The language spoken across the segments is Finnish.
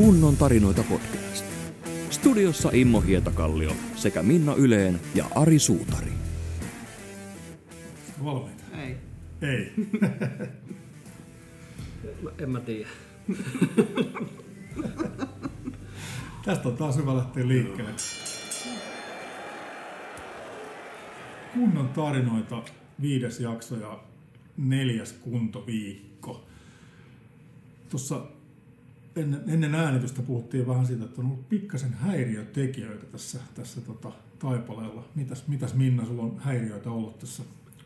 Kunnon tarinoita podcast. Studiossa Immo Hietakallio sekä Minna Yleen ja Ari Suutari. Valmiita? Ei. Ei. En mä tiedä. Tästä on taas hyvä lähteä liikkeelle. Kunnon tarinoita, viides jakso ja neljäs kuntoviikko. Tuossa ennen, ennen äänitystä puhuttiin vähän siitä, että on ollut pikkasen häiriötekijöitä tässä, tässä tota, taipaleella. Mitäs, mitäs Minna, sulla on häiriöitä ollut tässä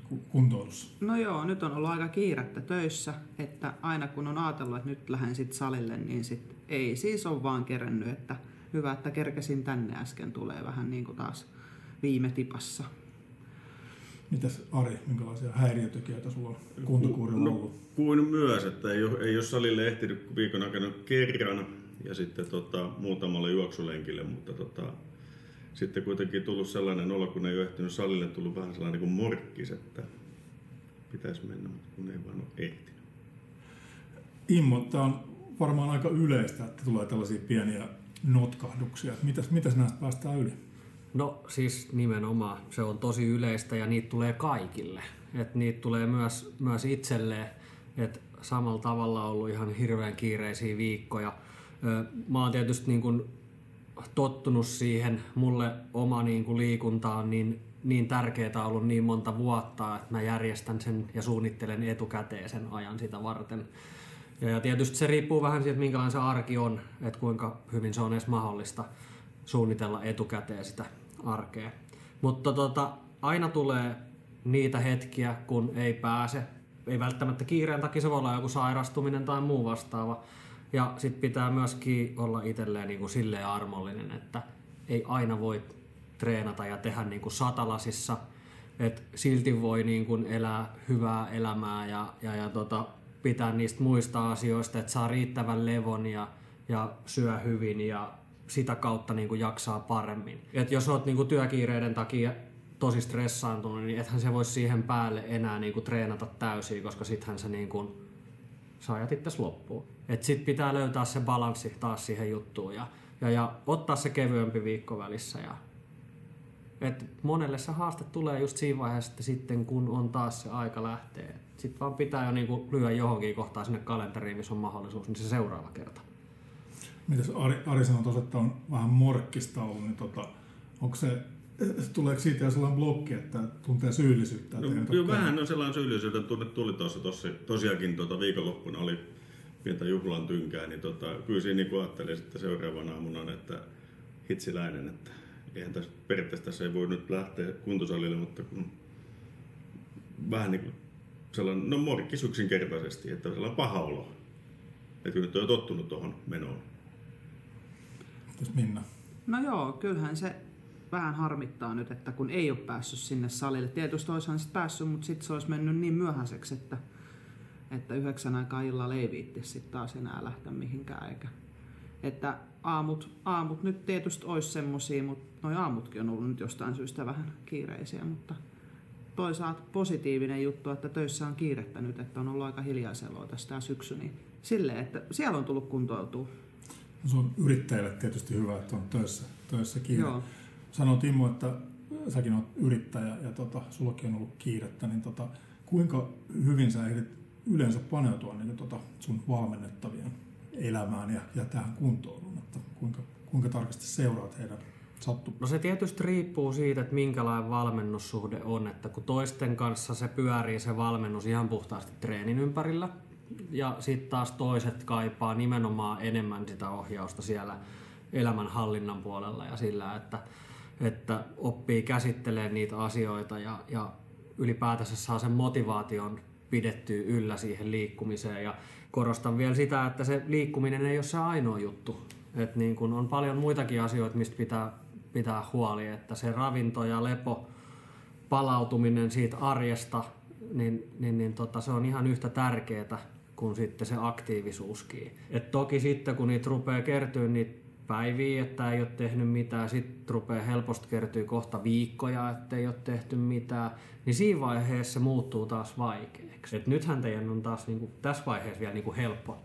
ku- kuntoilussa? No joo, nyt on ollut aika kiirettä töissä, että aina kun on ajatellut, että nyt lähden sit salille, niin sit ei siis ole vaan kerennyt, että hyvä, että kerkesin tänne äsken, tulee vähän niin kuin taas viime tipassa. Mitäs Ari, minkälaisia häiriötekijöitä sulla on kuntokuurilla ollut? No, kuin myös, että ei ole, ei ole salille ehtinyt viikon aikana kerran ja sitten tota, muutamalle juoksulenkille, mutta tota, sitten kuitenkin tullut sellainen olo, kun ei ole ehtinyt salille, tullut vähän sellainen kuin morkkis, että pitäisi mennä, mutta kun ei vaan ole ehtinyt. Immo, tämä on varmaan aika yleistä, että tulee tällaisia pieniä notkahduksia. Mitäs, mitäs näistä päästään yli? No siis nimenomaan, se on tosi yleistä ja niitä tulee kaikille. Et niitä tulee myös, myös itselleen, että samalla tavalla on ollut ihan hirveän kiireisiä viikkoja. Mä oon tietysti niin kun tottunut siihen, mulle oma niin kun liikunta on niin, niin tärkeää ollut niin monta vuotta, että mä järjestän sen ja suunnittelen etukäteen sen ajan sitä varten. Ja tietysti se riippuu vähän siitä, minkälainen se arki on, että kuinka hyvin se on edes mahdollista suunnitella etukäteen sitä arkea. Mutta tota, aina tulee niitä hetkiä, kun ei pääse. Ei välttämättä kiireen takia, se voi olla joku sairastuminen tai muu vastaava. Ja sitten pitää myöskin olla itselleen niin kuin silleen armollinen, että ei aina voi treenata ja tehdä niin kuin satalasissa. Et silti voi niin kuin elää hyvää elämää ja, ja, ja tota, pitää niistä muista asioista, että saa riittävän levon ja, ja syö hyvin ja sitä kautta niin kuin jaksaa paremmin. Et jos oot niin kuin työkiireiden takia tosi stressaantunut, niin ethän se voi siihen päälle enää niin kuin treenata täysin, koska sittenhän se niin kuin, sä ajat itse loppuun. Et sit pitää löytää se balanssi taas siihen juttuun ja, ja, ja ottaa se kevyempi viikko välissä. Ja, et monelle se haaste tulee just siinä vaiheessa, että sitten kun on taas se aika lähteä. Sitten vaan pitää jo niinku lyödä johonkin kohtaan sinne kalenteriin, missä on mahdollisuus, niin se seuraava kerta. Mitäs Ari, Ari sanoi tuossa, että on vähän morkkista ollut, niin tota, onko se, tuleeko siitä jo sellainen blokki, että tuntee syyllisyyttä? No, ole vähän on sellainen syyllisyyden tunne tuli tuossa, tuossa tosiaankin tota, viikonloppuna oli pientä juhlan tynkää, niin tota, kyllä siinä niin ajattelin sitten seuraavana aamuna, että hitsiläinen, että eihän tässä, periaatteessa tässä ei voi nyt lähteä kuntosalille, mutta kun vähän niin kuin sellainen, no morkkis yksinkertaisesti, että sellainen paha olo. Että kun nyt on jo tottunut tuohon menoon. Mitäs Minna? No joo, kyllähän se vähän harmittaa nyt, että kun ei ole päässyt sinne salille. Tietysti olisihan sitten päässyt, mutta sitten se olisi mennyt niin myöhäiseksi, että, että yhdeksän aikaa illalla ei viitti sitten taas enää lähteä mihinkään. Eikä. Että aamut, aamut nyt tietysti olisi semmosia, mutta noi aamutkin on ollut nyt jostain syystä vähän kiireisiä, mutta toisaalta positiivinen juttu, että töissä on kiirettä nyt, että on ollut aika hiljaiseloa tästä syksy, niin silleen, että siellä on tullut kuntoiltua. Se on yrittäjälle tietysti hyvä, että on töissä, töissä kiire. Joo. Sanoit Immo, että säkin olet yrittäjä ja tota, sullakin on ollut kiirettä, niin tota, kuinka hyvin sä ehdit yleensä paneutua niin tota sun valmennettavien elämään ja, ja tähän kuntoiluun, että kuinka, kuinka tarkasti seuraat heidän sattumaa? No se tietysti riippuu siitä, että minkälainen valmennussuhde on, että kun toisten kanssa se pyörii se valmennus ihan puhtaasti treenin ympärillä, ja sitten taas toiset kaipaa nimenomaan enemmän sitä ohjausta siellä elämänhallinnan puolella ja sillä, että, että oppii käsittelemään niitä asioita ja, ja ylipäätänsä saa sen motivaation pidettyä yllä siihen liikkumiseen. Ja korostan vielä sitä, että se liikkuminen ei ole se ainoa juttu. Et niin kun on paljon muitakin asioita, mistä pitää pitää huoli, että se ravinto ja lepo, palautuminen siitä arjesta, niin, niin, niin tota, se on ihan yhtä tärkeää kuin sitten se aktiivisuuskin. Et toki sitten kun niitä rupeaa kertyä niitä päiviä, että ei ole tehnyt mitään, sitten rupeaa helposti kertyä kohta viikkoja, että ei ole tehty mitään, niin siinä vaiheessa se muuttuu taas vaikeaksi. Et nythän teidän on taas niinku, tässä vaiheessa vielä niinku helppo.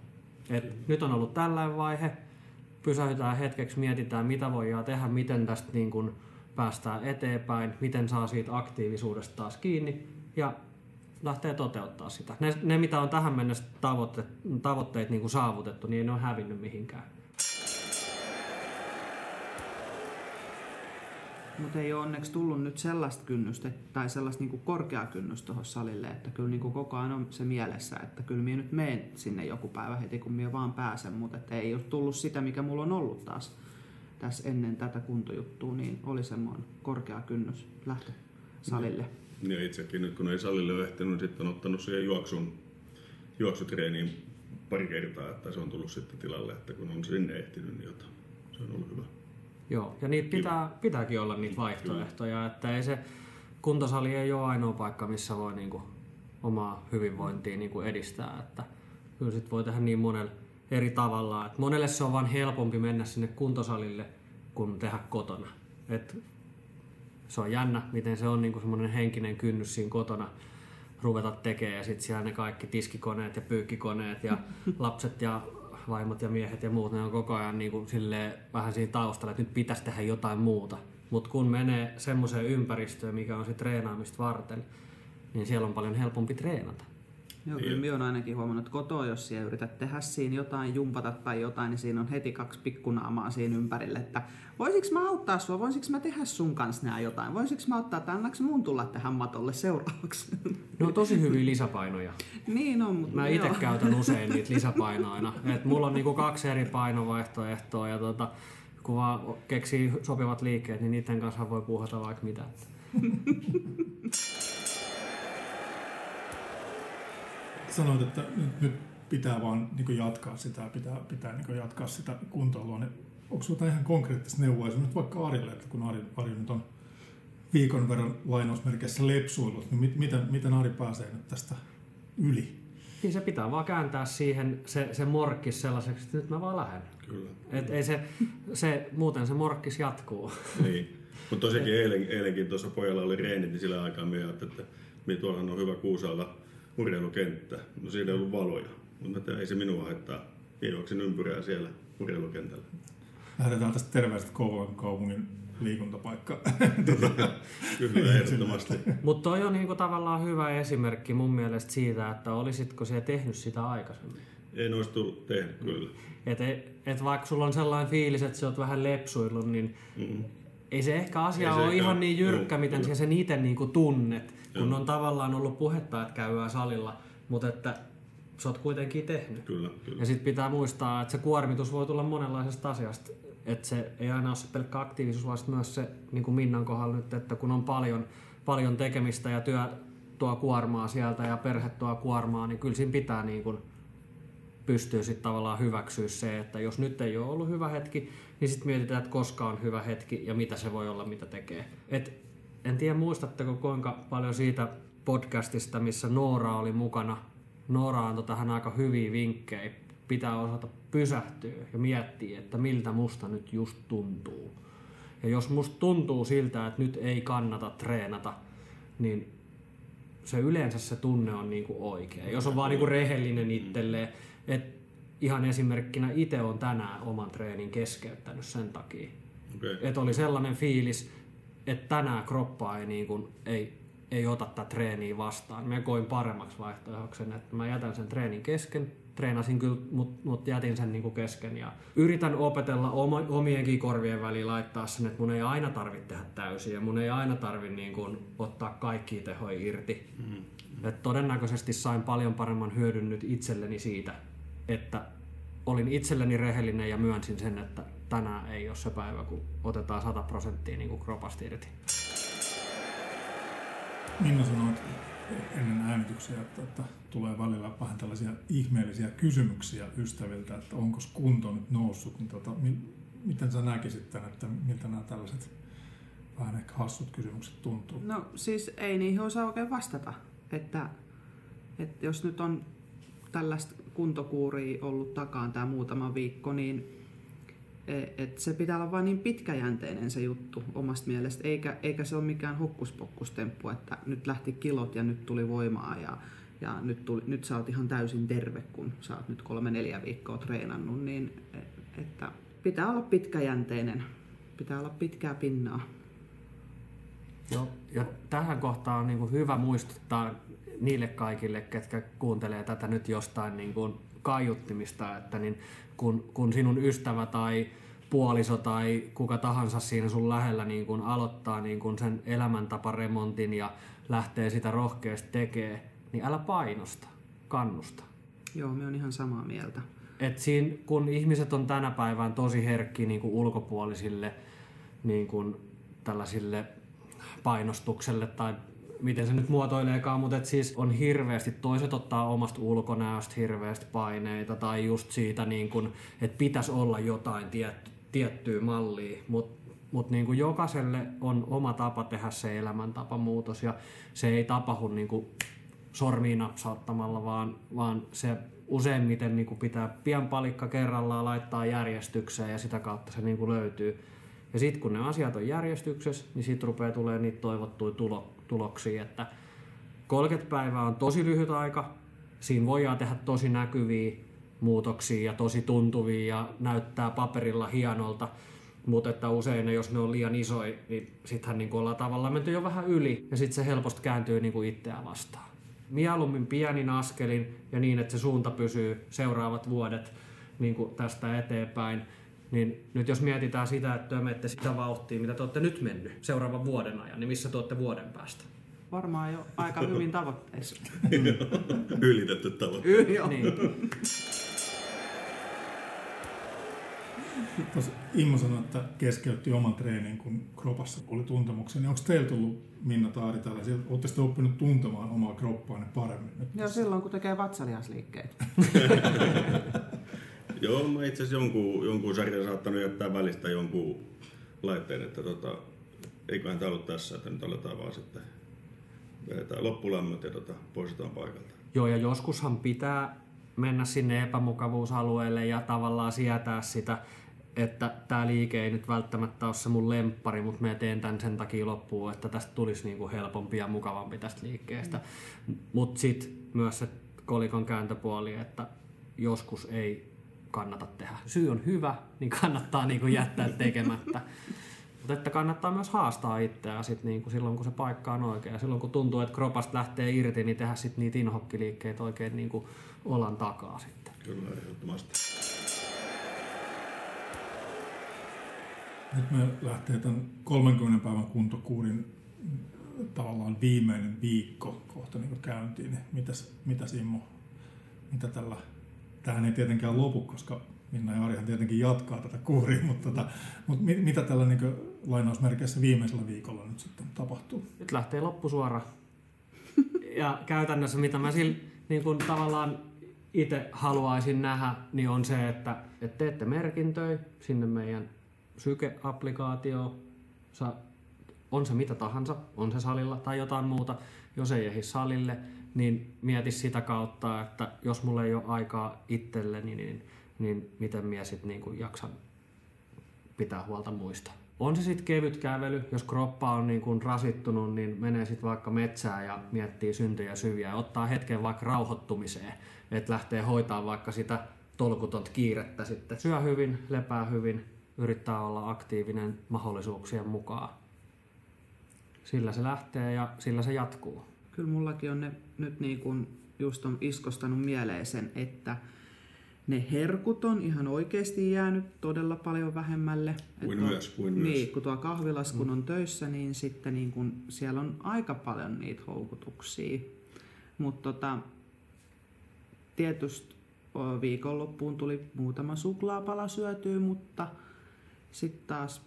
Et nyt on ollut tällainen vaihe, pysähytään hetkeksi, mietitään mitä voidaan tehdä, miten tästä niin kuin päästään eteenpäin, miten saa siitä aktiivisuudesta taas kiinni ja lähtee toteuttaa sitä. Ne, ne mitä on tähän mennessä tavoitteet, tavoitteet niin kuin saavutettu, niin ei ne ole hävinnyt mihinkään. Mutta ei ole onneksi tullut nyt sellaista kynnystä tai sellaista niinku korkeaa kynnystä tuohon salille, että kyllä niinku koko ajan on se mielessä, että kyllä minä nyt menen sinne joku päivä heti, kun minä vaan pääsen, mutta ei ole tullut sitä, mikä mulla on ollut taas tässä ennen tätä kuntojuttua, niin oli semmoinen korkea kynnys lähtö salille. Ja itsekin nyt kun ei salille ole ehtinyt, niin sitten on ottanut siihen juoksun, juoksutreeniin pari kertaa, että se on tullut sitten tilalle, että kun on sinne ehtinyt, niin jotain. Se on ollut hyvä. Joo, ja niitä pitää, pitääkin olla niitä vaihtoehtoja, että ei se kuntosali ei ole ainoa paikka, missä voi niinku omaa hyvinvointia niinku edistää, että kyllä sit voi tehdä niin monella eri tavalla, että monelle se on vaan helpompi mennä sinne kuntosalille kuin tehdä kotona. Et se on jännä, miten se on niinku semmoinen henkinen kynnys siinä kotona ruveta tekemään ja sitten siellä ne kaikki tiskikoneet ja pyykkikoneet ja lapset ja vaimot ja miehet ja muut, ne on koko ajan niin kuin silleen, vähän siinä taustalla, että nyt pitäisi tehdä jotain muuta. Mutta kun menee semmoiseen ympäristöön, mikä on sit treenaamista varten, niin siellä on paljon helpompi treenata. Joo, kyllä minä olen ainakin huomannut, että kotoa, jos siellä yrität tehdä siinä jotain, jumpata tai jotain, niin siinä on heti kaksi pikkunaamaa siinä ympärille, että voisiko mä auttaa sua, voisiko mä tehdä sun kanssa nää jotain, voisiko mä auttaa, että annaks mun tulla tähän matolle seuraavaksi? Ne on tosi hyviä lisäpainoja. niin on, mutta Mä itse käytän usein niitä lisäpainoina. Et mulla on niinku kaksi eri painovaihtoehtoa ja tota, kun vaan keksii sopivat liikkeet, niin niiden kanssa voi puuhata vaikka mitä. Sanoit, että nyt, nyt pitää vaan niin jatkaa sitä, pitää, pitää niin jatkaa sitä kuntoilua. Niin onko sinulla ihan konkreettista neuvoa esimerkiksi vaikka Arille, että kun Ari, Ari nyt on viikon verran lainausmerkeissä lepsuillut, niin mit, miten, miten Ari pääsee nyt tästä yli? Niin se pitää vaan kääntää siihen se, se morkkis sellaiseksi, että nyt mä vaan lähden. Kyllä. Et ei se, se, muuten se morkkis jatkuu. Niin. Mutta tosiaankin eilen, eilenkin tuossa pojalla oli reenit, niin sillä aikaa me että me tuollahan on hyvä Kuusaalla urheilukenttä. No siinä ei ollut valoja. Mutta ei se minua haittaa. Juoksin ympyrää siellä urheilukentällä. Lähdetään tästä terveisestä Kouvolan kaupungin liikuntapaikka. Kyllä, ehdottomasti. Mutta toi on niinku tavallaan hyvä esimerkki mun mielestä siitä, että olisitko siellä tehnyt sitä aikaisemmin. En olisi tullut tehnyt, kyllä. Et, et vaikka sulla on sellainen fiilis, että sä oot vähän lepsuillut, niin Mm. Ei se ehkä asia Ei se ole ehkä- ihan niin jyrkkä, joo, miten sä sen itse niinku tunnet, kun Joo. on tavallaan ollut puhetta, että käydään salilla, mutta että sä oot kuitenkin tehnyt. Kyllä, kyllä. Ja sitten pitää muistaa, että se kuormitus voi tulla monenlaisesta asiasta. Että se ei aina ole se pelkkä aktiivisuus, vaan myös se, niin kuin Minnan kohdalla nyt, että kun on paljon, paljon tekemistä ja työ tuo kuormaa sieltä ja perhe tuo kuormaa, niin kyllä siinä pitää niin kuin pystyä sitten tavallaan hyväksyä se, että jos nyt ei ole ollut hyvä hetki, niin sitten mietitään, että koska on hyvä hetki ja mitä se voi olla, mitä tekee. Et en tiedä muistatteko kuinka paljon siitä podcastista, missä Noora oli mukana. Noora antoi tähän aika hyviä vinkkejä. Pitää osata pysähtyä ja miettiä, että miltä musta nyt just tuntuu. Ja jos musta tuntuu siltä, että nyt ei kannata treenata, niin se yleensä se tunne on niinku oikea. Jos on vaan niinku rehellinen itselleen, että ihan esimerkkinä itse on tänään oman treenin keskeyttänyt sen takia. Okei. Että oli sellainen fiilis, että tänään kroppa ei, niinku, ei, ei ota tätä treeniä vastaan. Mä koin paremmaksi vaihtoehdoksi sen, että mä jätän sen treenin kesken. Treenasin kyllä, mutta mut jätin sen niinku kesken. Ja yritän opetella oma, omienkin korvien väliin laittaa sen, että mun ei aina tarvitse tehdä täysin ja mun ei aina tarvitse niinku ottaa kaikkia tehoja irti. Mm-hmm. Et todennäköisesti sain paljon paremman hyödyn nyt itselleni siitä, että olin itselleni rehellinen ja myönsin sen, että tänään ei ole se päivä, kun otetaan 100 prosenttia niin kuin kropasta irti. Minna sanoit ennen äänityksiä, että, että tulee välillä vähän tällaisia ihmeellisiä kysymyksiä ystäviltä, että onko kunto nyt noussut. Niin tota, mi, miten sä näkisit tämän, että miltä nämä tällaiset vähän ehkä hassut kysymykset tuntuu? No siis ei niihin osaa oikein vastata. Että, että jos nyt on tällaista kuntokuuria ollut takaan tämä muutama viikko, niin e- et se pitää olla vain niin pitkäjänteinen se juttu omasta mielestä, eikä, eikä se ole mikään hokkuspokkustemppu, että nyt lähti kilot ja nyt tuli voimaa ja, ja nyt, tuli, nyt sä oot ihan täysin terve, kun sä oot nyt kolme neljä viikkoa treenannut, niin e- että pitää olla pitkäjänteinen. Pitää olla pitkää pinnaa. Joo, ja tähän kohtaan on niin hyvä muistuttaa niille kaikille, ketkä kuuntelee tätä nyt jostain niin kuin kaiuttimista, että niin kun, kun sinun ystävä tai puoliso tai kuka tahansa siinä sun lähellä niin kun aloittaa niin kun sen elämäntaparemontin ja lähtee sitä rohkeasti tekee, niin älä painosta, kannusta. Joo, me on ihan samaa mieltä. Et siinä, kun ihmiset on tänä päivään tosi herkki niin kuin ulkopuolisille niin kuin tällaisille painostukselle tai miten se nyt muotoileekaan, mutta siis on hirveästi, toiset ottaa omasta ulkonäöstä hirveästi paineita tai just siitä, niin kun, että pitäisi olla jotain tiet, tiettyä mallia, mutta mut niin jokaiselle on oma tapa tehdä se elämäntapamuutos ja se ei tapahdu niin kuin sormiin napsauttamalla, vaan, vaan se useimmiten niin kuin pitää pian palikka kerrallaan laittaa järjestykseen ja sitä kautta se niin kuin löytyy. Ja sitten kun ne asiat on järjestyksessä, niin sitten rupeaa tulee niitä toivottuja tulo, tuloksia, että 30 päivää on tosi lyhyt aika, siinä voidaan tehdä tosi näkyviä muutoksia ja tosi tuntuvia ja näyttää paperilla hienolta, mutta että usein jos ne on liian isoja, niin sittenhän niin ollaan tavallaan menty jo vähän yli ja sitten se helposti kääntyy niin kuin itseään vastaan. Mieluummin pienin askelin ja niin, että se suunta pysyy seuraavat vuodet niin kuin tästä eteenpäin. Niin nyt jos mietitään sitä, että te menette sitä vauhtia, mitä te olette nyt mennyt seuraavan vuoden ajan, niin missä te olette vuoden päästä? Varmaan jo aika hyvin tavoitteissa. Ylitetty tavoite. Y- joo. Niin. Tuossa Immo sanoi, että keskeytti oman treenin, kun kropassa oli tuntemuksia. Niin onko teillä tullut, Minna Taari, tällaisia, oletteko te oppinut tuntemaan omaa kroppaanne paremmin? Joo, silloin kun tekee vatsalihasliikkeitä. Joo, mä itse asiassa jonkun, jonkun sarjan saattanut jättää välistä jonkun laitteen, että tota, eiköhän tämä ollut tässä, että nyt aletaan vaan sitten vedetään loppulämmöt ja tota, poistetaan paikalta. Joo, ja joskushan pitää mennä sinne epämukavuusalueelle ja tavallaan sietää sitä, että tämä liike ei nyt välttämättä ole se mun lemppari, mutta mä teen tämän sen takia loppuun, että tästä tulisi niinku helpompi ja mukavampi tästä liikkeestä. Mm. Mutta sitten myös se kolikon kääntöpuoli, että joskus ei kannata tehdä. Syy on hyvä, niin kannattaa niinku jättää tekemättä. Mutta että kannattaa myös haastaa itseään sit niinku silloin, kun se paikka on oikea. Silloin, kun tuntuu, että kropasta lähtee irti, niin tehdä sit niitä inhokkiliikkeitä oikein niinku olan takaa sitten. Kyllä, ehdottomasti. Nyt me lähtee tämän 30 päivän kuntokuurin mm, tavallaan viimeinen viikko kohta niin käyntiin. Niin Mitäs, mitäs Immo, mitä tällä, tähän ei tietenkään lopu, koska Minna ja Arihan tietenkin jatkaa tätä kuuria, mutta, tota, mutta mit, mitä tällä niin lainausmerkeissä viimeisellä viikolla nyt sitten tapahtuu? Nyt lähtee loppusuora. Ja käytännössä mitä mä sillä niin kun tavallaan itse haluaisin nähdä, niin on se, että, että teette merkintöjä sinne meidän syke-applikaatioon. On se mitä tahansa, on se salilla tai jotain muuta. Jos ei ehdi salille, niin mieti sitä kautta, että jos mulla ei ole aikaa itselleni, niin, niin miten minä sitten niin jaksan pitää huolta muista. On se sitten kevyt kävely, jos kroppa on niin kuin rasittunut, niin menee sitten vaikka metsään ja miettii syntyjä syviä ja ottaa hetken vaikka rauhoittumiseen, että lähtee hoitaa vaikka sitä tolkutonta kiirettä sitten. Syö hyvin, lepää hyvin, yrittää olla aktiivinen mahdollisuuksien mukaan. Sillä se lähtee ja sillä se jatkuu. Kyllä mullakin on ne nyt niin kuin just on iskostanut mieleen sen, että ne herkut on ihan oikeasti jäänyt todella paljon vähemmälle. Kuin myös, kuin myös. Niin, kun tuo kahvilas kun on töissä, niin sitten niin kun siellä on aika paljon niitä houkutuksia. Mutta tota, tietysti viikonloppuun tuli muutama suklaapala syötyä, mutta sitten taas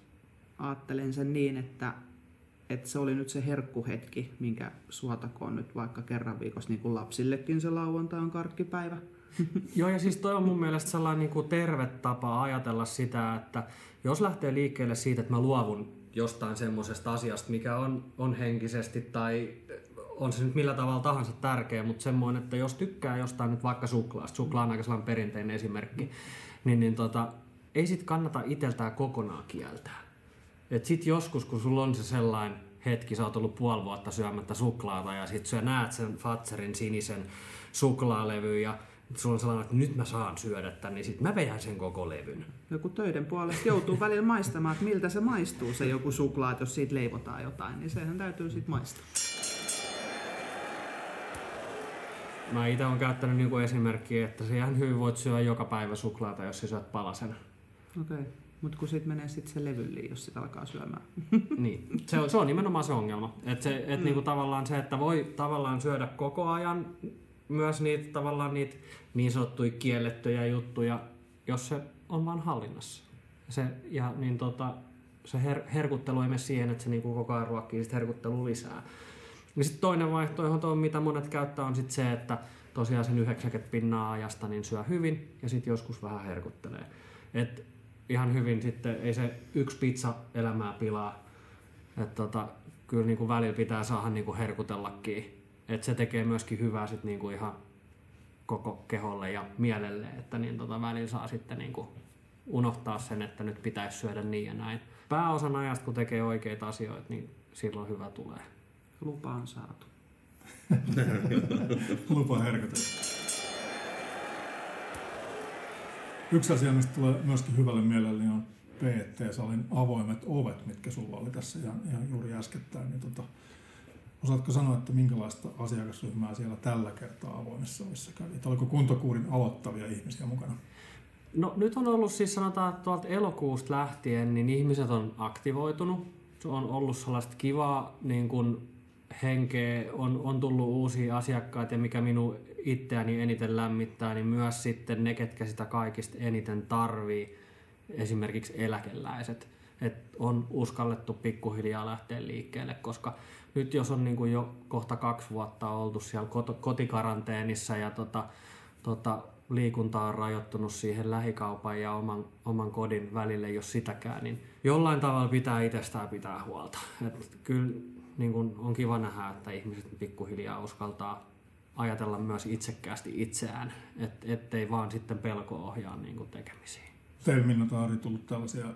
ajattelen sen niin, että, että se oli nyt se herkkuhetki, minkä suotakoon nyt vaikka kerran viikossa, niin kuin lapsillekin se lauantai on karkkipäivä. Joo, ja siis toi on mun mielestä sellainen niin kuin terve tapa ajatella sitä, että jos lähtee liikkeelle siitä, että mä luovun jostain semmoisesta asiasta, mikä on, on henkisesti tai on se nyt millä tavalla tahansa tärkeä, mutta semmoinen, että jos tykkää jostain nyt vaikka suklaasta, suklaa on aika sellainen perinteinen esimerkki, niin, niin tota, ei sit kannata iteltään kokonaan kieltää. Et sit joskus, kun sulla on se sellainen hetki, sä oot ollut puoli vuotta syömättä suklaata ja sit sä näet sen Fatserin sinisen suklaalevyn ja että sulla on sellainen, että nyt mä saan syödä tämän, niin sitten mä vedän sen koko levyn. Joku töiden puolesta joutuu välillä maistamaan, että miltä se maistuu se joku suklaat, jos siitä leivotaan jotain, niin sehän täytyy sitten maistaa. Mä itse olen käyttänyt niinku esimerkkiä, että sä ihan hyvin voit syödä joka päivä suklaata, jos sä syöt palasen. Okei. Okay. Mutta kun sitten menee sitten se levylle, jos sitä alkaa syömään. niin, se on, se on nimenomaan se ongelma. Et se, et mm. niinku tavallaan se, että voi tavallaan syödä koko ajan myös niitä tavallaan niitä niin sanottuja kiellettyjä juttuja, jos se on vaan hallinnassa. Se, ja niin tota, se her, herkuttelu ei mene siihen, että se niinku koko ajan ruokkii sit herkuttelu lisää. Ja sitten toinen vaihtoehto, mitä monet käyttää, on sit se, että tosiaan sen 90 pinnaa ajasta niin syö hyvin ja sitten joskus vähän herkuttelee. Et ihan hyvin sitten, ei se yksi pizza elämää pilaa. Et tota, kyllä niinku välillä pitää saada niinku herkutellakin. Et se tekee myöskin hyvää sit niinku ihan koko keholle ja mielelle, että niin tota välillä saa sitten niinku unohtaa sen, että nyt pitäisi syödä niin ja näin. Pääosan ajasta, kun tekee oikeita asioita, niin silloin hyvä tulee. Lupa on saatu. Lupa herkutella. Yksi asia, mistä tulee myöskin hyvälle mielelle, niin on PT-salin avoimet ovet, mitkä sulla oli tässä ihan, ihan juuri äskettäin. Niin tota, osaatko sanoa, että minkälaista asiakasryhmää siellä tällä kertaa avoimessa ovissa kävi? Oliko kuntokuurin aloittavia ihmisiä mukana? No nyt on ollut siis sanotaan, tuolta elokuusta lähtien, niin ihmiset on aktivoitunut. Se on ollut sellaista kivaa niin kuin henkeä, on, on tullut uusia asiakkaita ja mikä minun itseäni eniten lämmittää, niin myös sitten ne, ketkä sitä kaikista eniten tarvii, esimerkiksi eläkeläiset. Et on uskallettu pikkuhiljaa lähteä liikkeelle, koska nyt jos on niin kuin jo kohta kaksi vuotta oltu siellä kotikaranteenissa ja tota, tota, liikunta on rajoittunut siihen lähikaupan ja oman, oman kodin välille, jos sitäkään, niin jollain tavalla pitää itsestään pitää huolta. Et kyllä niin kun on kiva nähdä, että ihmiset pikkuhiljaa uskaltaa ajatella myös itsekkäästi itseään, et, ettei vaan sitten pelko ohjaa niin kuin tekemisiin. Teillä Taari tullut tällaisia,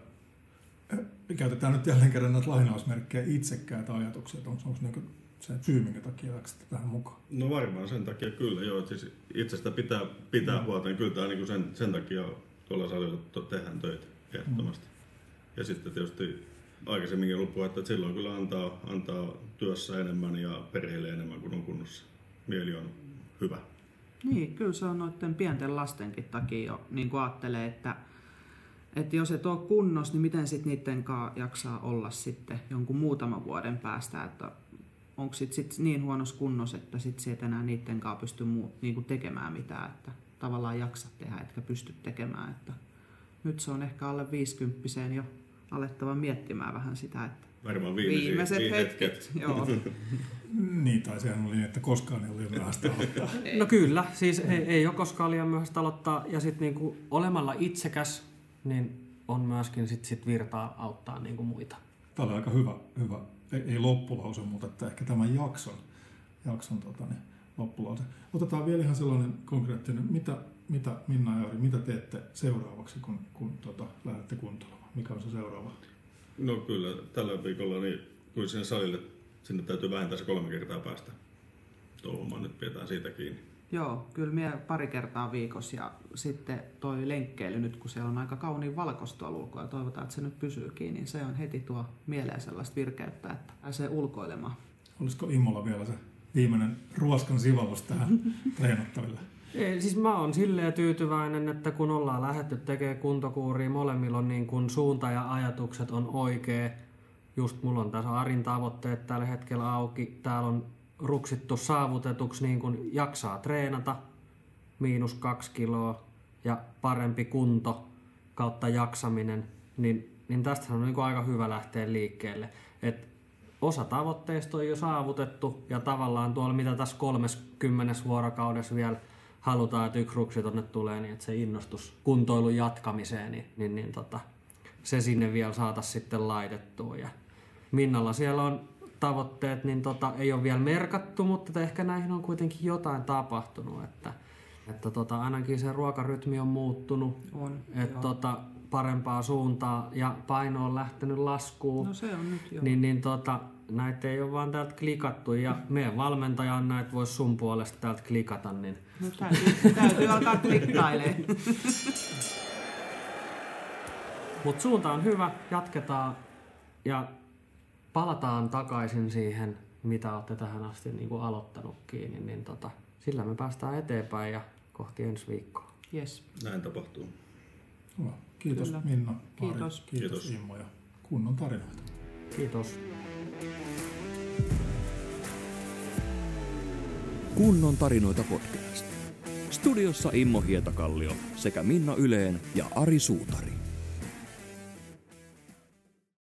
eh, käytetään nyt jälleen kerran näitä lainausmerkkejä, itsekkäitä ajatuksia, onko, onko niin se syy, minkä takia läksitte tähän mukaan? No varmaan sen takia kyllä, joo. Että siis itsestä pitää, pitää mm. huolta, niin kyllä tämä niin sen, sen takia tuolla salilla tehdään töitä ehdottomasti. Mm. Ja sitten tietysti aikaisemminkin ollut puhetta, että silloin kyllä antaa, antaa työssä enemmän ja perheelle enemmän kuin on kunnossa. Mieli on hyvä. Niin, kyllä se on noiden pienten lastenkin takia jo niin kuin ajattelee, että, että jos et ole kunnossa, niin miten sitten niiden kanssa jaksaa olla sitten jonkun muutaman vuoden päästä, että onko sit, sit niin huonossa kunnossa, että sit se et enää niiden kanssa pysty muu, niin kuin tekemään mitään, että tavallaan jaksa tehdä, etkä pysty tekemään. Että nyt se on ehkä alle 50 jo alettava miettimään vähän sitä, että Varmaan viimeiset hetket. hetket. Joo. niin, tai sehän oli, että koskaan ei ole liian myöhäistä aloittaa. no kyllä, siis ei, ei ole koskaan liian myöhäistä aloittaa. Ja sitten niinku olemalla itsekäs, niin on myöskin sit, sit virtaa auttaa niinku muita. Tämä oli aika hyvä, hyvä ei, ei loppulause, mutta että ehkä tämän jakson, jakson tota, niin, loppulause. Otetaan vielä ihan sellainen konkreettinen, mitä, mitä Minna ja Ari, mitä teette seuraavaksi, kun, kun tota, lähdette kuntoilemaan? Mikä on se seuraava? No kyllä, tällä viikolla niin kun sinne salille, sinne täytyy vähintään se kolme kertaa päästä touhumaan, nyt pidetään siitä kiinni. Joo, kyllä minä pari kertaa viikossa ja sitten toi lenkkeily nyt, kun siellä on aika kauniin valkoista ulkoa ja toivotaan, että se nyt pysyykin, niin se on heti tuo mieleen sellaista virkeyttä, että pääsee ulkoilemaan. Olisiko Imolla vielä se viimeinen ruoskan sivallus tähän treenattaville? Ei, siis mä oon silleen tyytyväinen, että kun ollaan lähdetty tekemään kuntokuuria, molemmilla on niin kun suunta ja ajatukset on oikee. Just mulla on tässä Arin tavoitteet tällä hetkellä auki. Täällä on ruksittu saavutetuksi niin kun jaksaa treenata, miinus kaksi kiloa ja parempi kunto kautta jaksaminen, niin, niin tästä on niin aika hyvä lähteä liikkeelle. Et osa tavoitteista on jo saavutettu ja tavallaan tuolla mitä tässä 30 vuorokaudessa vielä halutaan, että yksi tonne tulee, niin että se innostus kuntoilun jatkamiseen, niin, niin, niin tota, se sinne vielä saataisiin sitten laitettua. Ja Minnalla siellä on tavoitteet, niin tota, ei ole vielä merkattu, mutta ehkä näihin on kuitenkin jotain tapahtunut, että, että tota, ainakin se ruokarytmi on muuttunut, on, että tota, parempaa suuntaa ja paino on lähtenyt laskuun. No se on nyt jo. Niin, niin tota, näitä ei ole vaan täältä klikattu ja meidän valmentaja on näitä voisi sun puolesta täältä klikata, niin No, täytyy, täytyy alkaa klikkailemaan. Mutta suunta on hyvä, jatketaan ja palataan takaisin siihen, mitä olette tähän asti niin kuin aloittanutkin, niin, niin tota, sillä me päästään eteenpäin ja kohti ensi viikkoa. Yes. Näin tapahtuu. Hyvä. Kiitos Kyllä. Minna. Kiitos. Kiitos, Kiitos. Immo ja kunnon tarinoita. Kiitos. Kunnon tarinoita podcast. Studiossa Immo Hietakallio sekä Minna Yleen ja Ari Suutari.